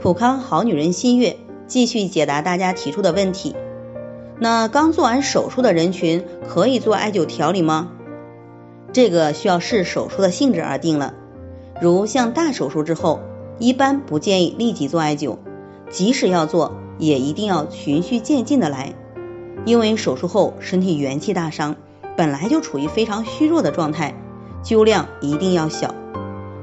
普康好女人新月继续解答大家提出的问题。那刚做完手术的人群可以做艾灸调理吗？这个需要视手术的性质而定了。如像大手术之后，一般不建议立即做艾灸，即使要做，也一定要循序渐进的来。因为手术后身体元气大伤，本来就处于非常虚弱的状态，灸量一定要小。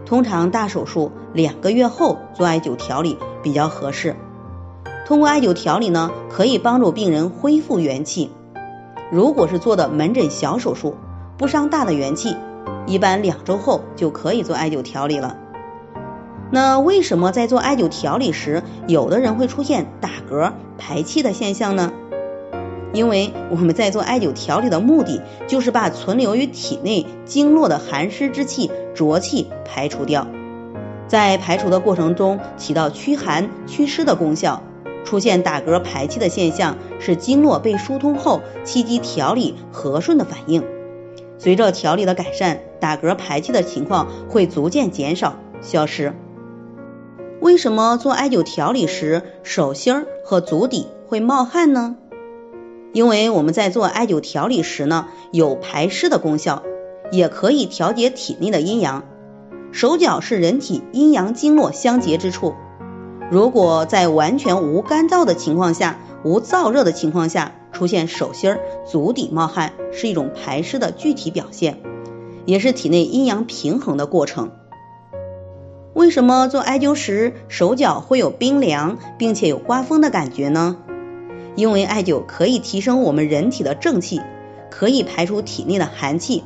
通常大手术两个月后做艾灸调理比较合适。通过艾灸调理呢，可以帮助病人恢复元气。如果是做的门诊小手术，不伤大的元气，一般两周后就可以做艾灸调理了。那为什么在做艾灸调理时，有的人会出现打嗝、排气的现象呢？因为我们在做艾灸调理的目的，就是把存留于体内经络的寒湿之气、浊气排除掉，在排除的过程中起到驱寒祛湿的功效。出现打嗝排气的现象，是经络被疏通后气机调理和顺的反应。随着调理的改善，打嗝排气的情况会逐渐减少消失。为什么做艾灸调理时手心儿和足底会冒汗呢？因为我们在做艾灸调理时呢，有排湿的功效，也可以调节体内的阴阳。手脚是人体阴阳经络相结之处，如果在完全无干燥的情况下，无燥热的情况下，出现手心儿、足底冒汗，是一种排湿的具体表现，也是体内阴阳平衡的过程。为什么做艾灸时手脚会有冰凉，并且有刮风的感觉呢？因为艾灸可以提升我们人体的正气，可以排出体内的寒气。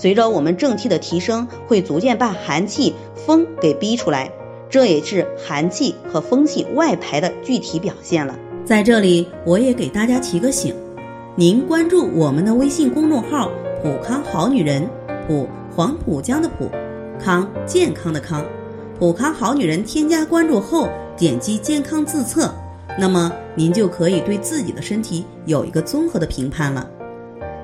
随着我们正气的提升，会逐渐把寒气、风给逼出来，这也是寒气和风气外排的具体表现了。在这里，我也给大家提个醒：您关注我们的微信公众号“普康好女人”，普黄浦江的浦，康健康的康，普康好女人。添加关注后，点击健康自测。那么您就可以对自己的身体有一个综合的评判了。